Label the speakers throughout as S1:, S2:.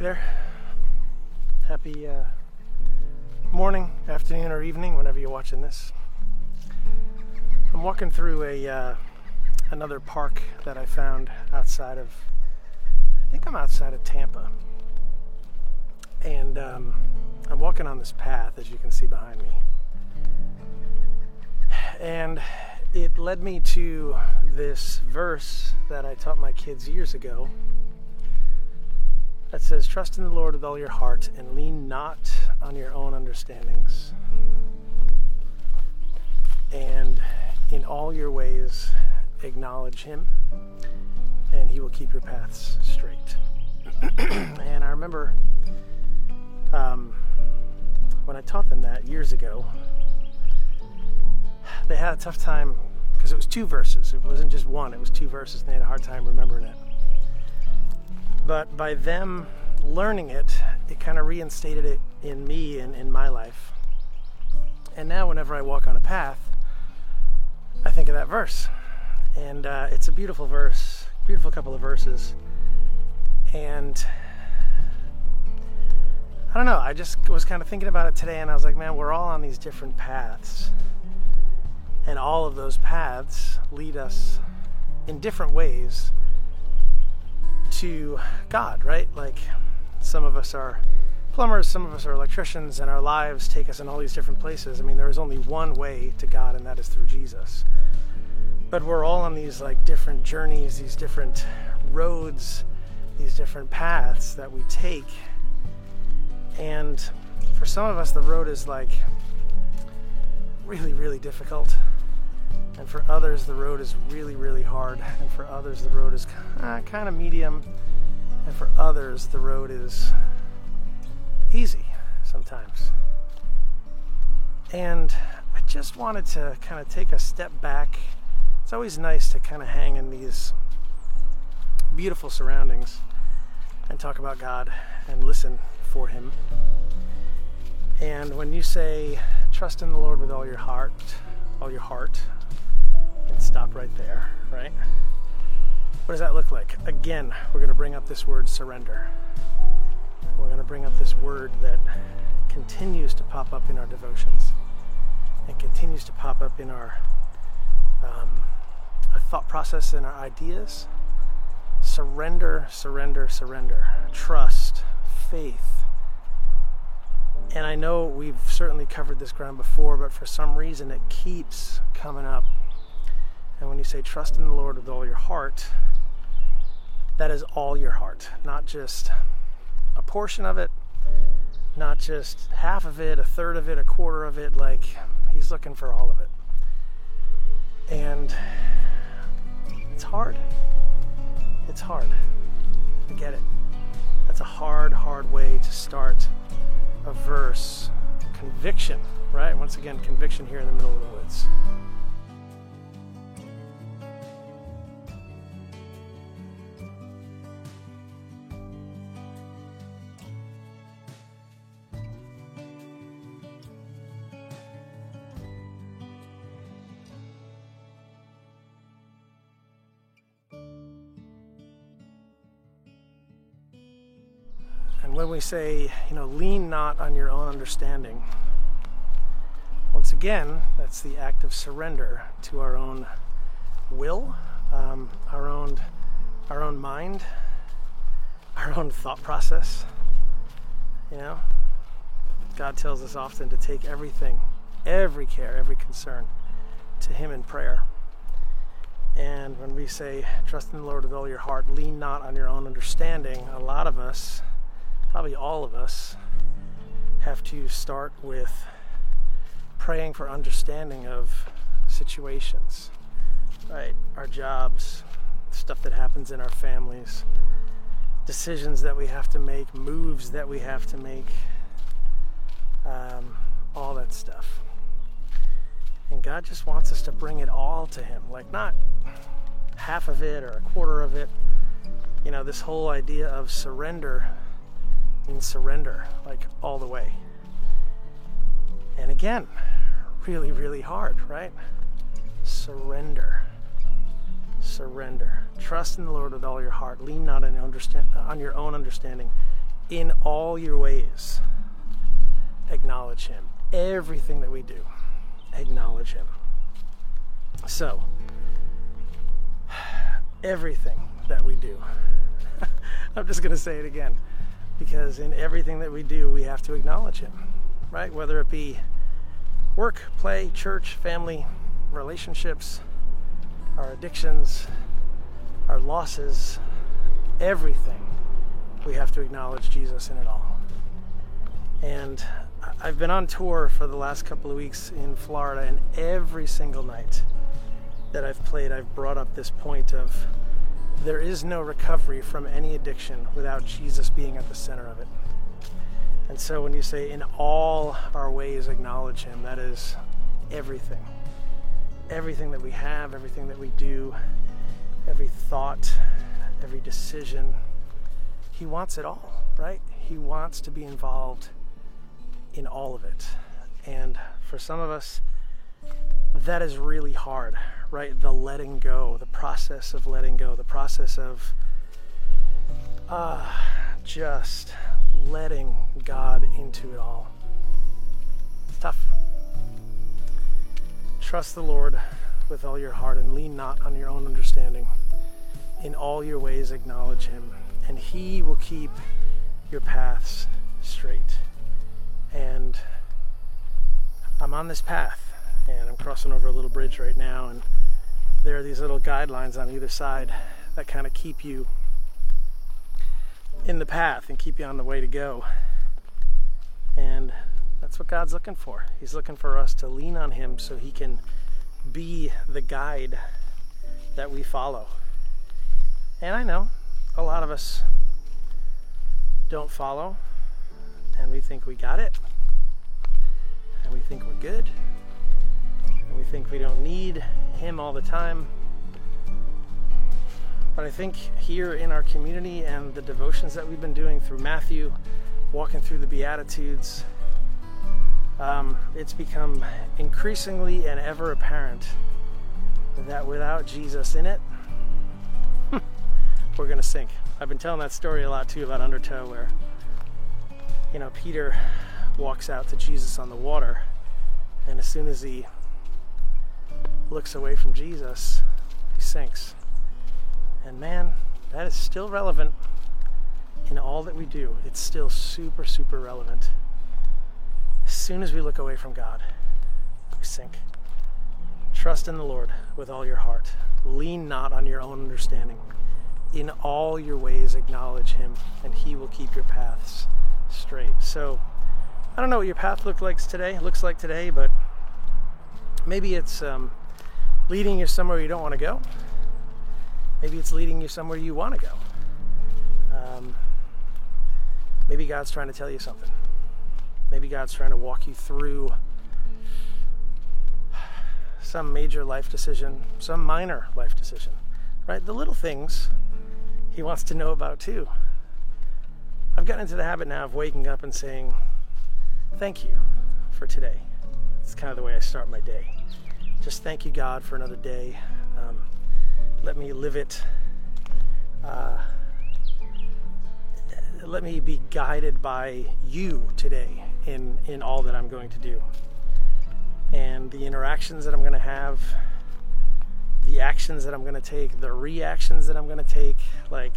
S1: Hey there. Happy uh, morning, afternoon, or evening, whenever you're watching this. I'm walking through a uh, another park that I found outside of. I think I'm outside of Tampa, and um, I'm walking on this path, as you can see behind me, and it led me to this verse that I taught my kids years ago that says, Trust in the Lord with all your heart and lean not on your own understandings. And in all your ways, acknowledge Him, and He will keep your paths straight. and I remember um, when I taught them that years ago, they had a tough time because it was two verses. It wasn't just one, it was two verses, and they had a hard time remembering it. But by them learning it, it kind of reinstated it in me and in my life. And now, whenever I walk on a path, I think of that verse. And uh, it's a beautiful verse, beautiful couple of verses. And I don't know, I just was kind of thinking about it today, and I was like, man, we're all on these different paths. And all of those paths lead us in different ways to God, right? Like some of us are plumbers, some of us are electricians, and our lives take us in all these different places. I mean, there is only one way to God, and that is through Jesus. But we're all on these like different journeys, these different roads, these different paths that we take. And for some of us, the road is like really, really difficult. And for others, the road is really, really hard. And for others, the road is uh, kind of medium. And for others, the road is easy sometimes. And I just wanted to kind of take a step back. It's always nice to kind of hang in these beautiful surroundings and talk about God and listen for Him. And when you say, trust in the Lord with all your heart, all your heart, stop right there, right? What does that look like? Again, we're going to bring up this word surrender. We're going to bring up this word that continues to pop up in our devotions and continues to pop up in our, um, our thought process and our ideas. Surrender, surrender, surrender. Trust, faith. And I know we've certainly covered this ground before, but for some reason it keeps coming up and when you say trust in the Lord with all your heart, that is all your heart, not just a portion of it, not just half of it, a third of it, a quarter of it. Like, He's looking for all of it. And it's hard. It's hard. I get it. That's a hard, hard way to start a verse. Conviction, right? Once again, conviction here in the middle of the woods. When we say, you know, lean not on your own understanding, once again, that's the act of surrender to our own will, um, our own, our own mind, our own thought process. You know, God tells us often to take everything, every care, every concern to Him in prayer. And when we say, trust in the Lord with all your heart, lean not on your own understanding, a lot of us probably all of us have to start with praying for understanding of situations, right? Our jobs, stuff that happens in our families, decisions that we have to make, moves that we have to make, um, all that stuff. And God just wants us to bring it all to Him, like not half of it or a quarter of it. You know, this whole idea of surrender surrender, like all the way. And again, really, really hard, right? Surrender. Surrender. Trust in the Lord with all your heart. Lean not on, understand, on your own understanding. In all your ways, acknowledge Him. Everything that we do, acknowledge Him. So, everything that we do, I'm just going to say it again, because in everything that we do, we have to acknowledge Him, right? Whether it be work, play, church, family, relationships, our addictions, our losses, everything, we have to acknowledge Jesus in it all. And I've been on tour for the last couple of weeks in Florida, and every single night that I've played, I've brought up this point of there is no recovery from any addiction without Jesus being at the center of it. And so when you say, in all our ways, acknowledge Him, that is everything. Everything that we have, everything that we do, every thought, every decision. He wants it all, right? He wants to be involved in all of it. And for some of us, that is really hard, right? The letting go, the process of letting go, the process of uh, just letting God into it all. It's tough. Trust the Lord with all your heart and lean not on your own understanding. In all your ways, acknowledge Him, and He will keep your paths straight. And I'm on this path, and I'm crossing over a little bridge right now, and there are these little guidelines on either side that kind of keep you in the path and keep you on the way to go. And that's what God's looking for. He's looking for us to lean on Him so He can be the guide that we follow. And I know a lot of us don't follow, and we think we got it, and we think we're good, and we think we don't need Him all the time. But I think here in our community and the devotions that we've been doing through Matthew, walking through the Beatitudes, um, it's become increasingly and ever apparent that without Jesus in it, we're going to sink. I've been telling that story a lot too about Undertow, where, you know, Peter walks out to Jesus on the water, and as soon as he looks away from Jesus, he sinks. And man, that is still relevant in all that we do. It's still super, super relevant. As soon as we look away from God, we sink. Trust in the Lord with all your heart. Lean not on your own understanding. In all your ways, acknowledge Him, and He will keep your paths straight. So, I don't know what your path looks like today. Looks like today, but maybe it's um, leading you somewhere you don't want to go. Maybe it's leading you somewhere you want to go. Um, maybe God's trying to tell you something. Maybe God's trying to walk you through some major life decision, some minor life decision, right? The little things He wants to know about too. I've gotten into the habit now of waking up and saying, Thank you for today. It's kind of the way I start my day. Just thank you, God, for another day. Um, let me live it. Uh, let me be guided by you today in, in all that I'm going to do. And the interactions that I'm going to have, the actions that I'm going to take, the reactions that I'm going to take. Like,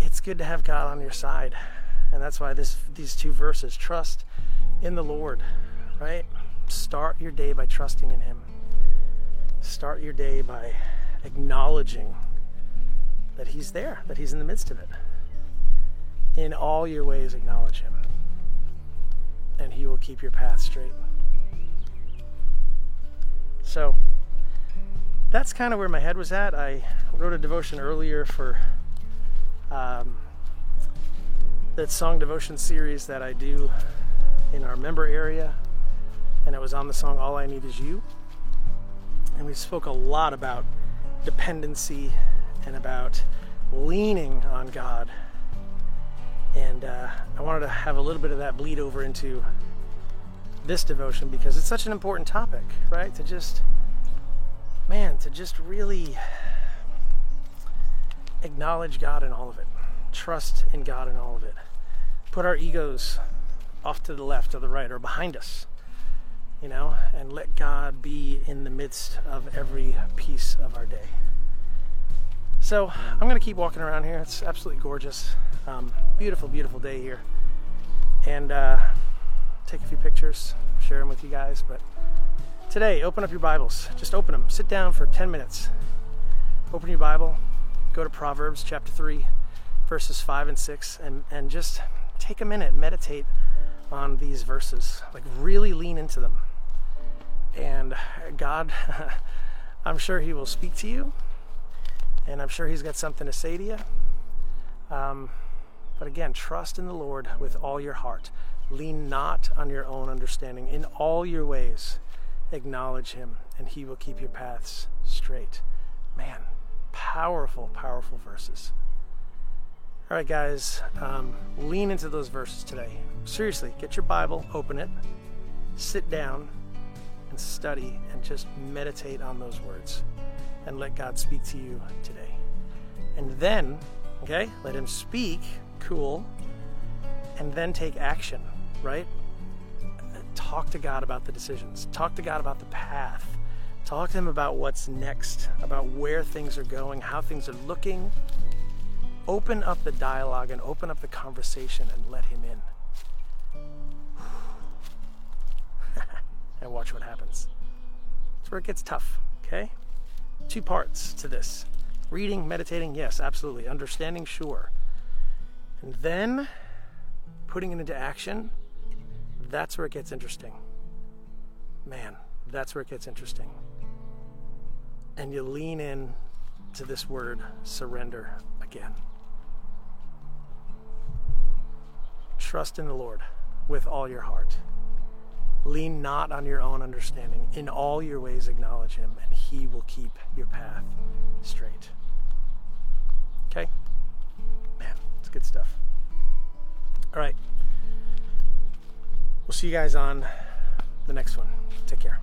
S1: it's good to have God on your side. And that's why this these two verses trust in the Lord, right? Start your day by trusting in Him. Start your day by acknowledging that He's there, that He's in the midst of it. In all your ways, acknowledge Him, and He will keep your path straight. So, that's kind of where my head was at. I wrote a devotion earlier for um, that song devotion series that I do in our member area, and it was on the song All I Need Is You and we spoke a lot about dependency and about leaning on God. And uh, I wanted to have a little bit of that bleed over into this devotion because it's such an important topic, right? To just, man, to just really acknowledge God in all of it, trust in God in all of it, put our egos off to the left or the right or behind us, you know, and let God be in the midst of every piece of our day. So I'm going to keep walking around here. It's absolutely gorgeous. Um, beautiful, beautiful day here. And uh, take a few pictures, share them with you guys. But today, open up your Bibles. Just open them. Sit down for 10 minutes. Open your Bible. Go to Proverbs chapter 3, verses 5 and 6, and, and just take a minute, meditate on these verses. Like, really lean into them. And God, I'm sure He will speak to you, and I'm sure He's got something to say to you. Um, but again, trust in the Lord with all your heart. Lean not on your own understanding. In all your ways, acknowledge Him, and He will keep your paths straight. Man, powerful, powerful verses. All right, guys, um, lean into those verses today. Seriously, get your Bible, open it, sit down, and study and just meditate on those words and let God speak to you today. And then, okay, let Him speak, cool, and then take action, right? Talk to God about the decisions, talk to God about the path, talk to Him about what's next, about where things are going, how things are looking open up the dialogue and open up the conversation and let him in. And watch what happens. That's where it gets tough, okay? Two parts to this reading, meditating, yes, absolutely. Understanding, sure. And then putting it into action, that's where it gets interesting. Man, that's where it gets interesting. And you lean in to this word, surrender, again. Trust in the Lord with all your heart. Lean not on your own understanding. In all your ways, acknowledge Him, and He will keep your path straight. Okay? Man, it's good stuff. All right. We'll see you guys on the next one. Take care.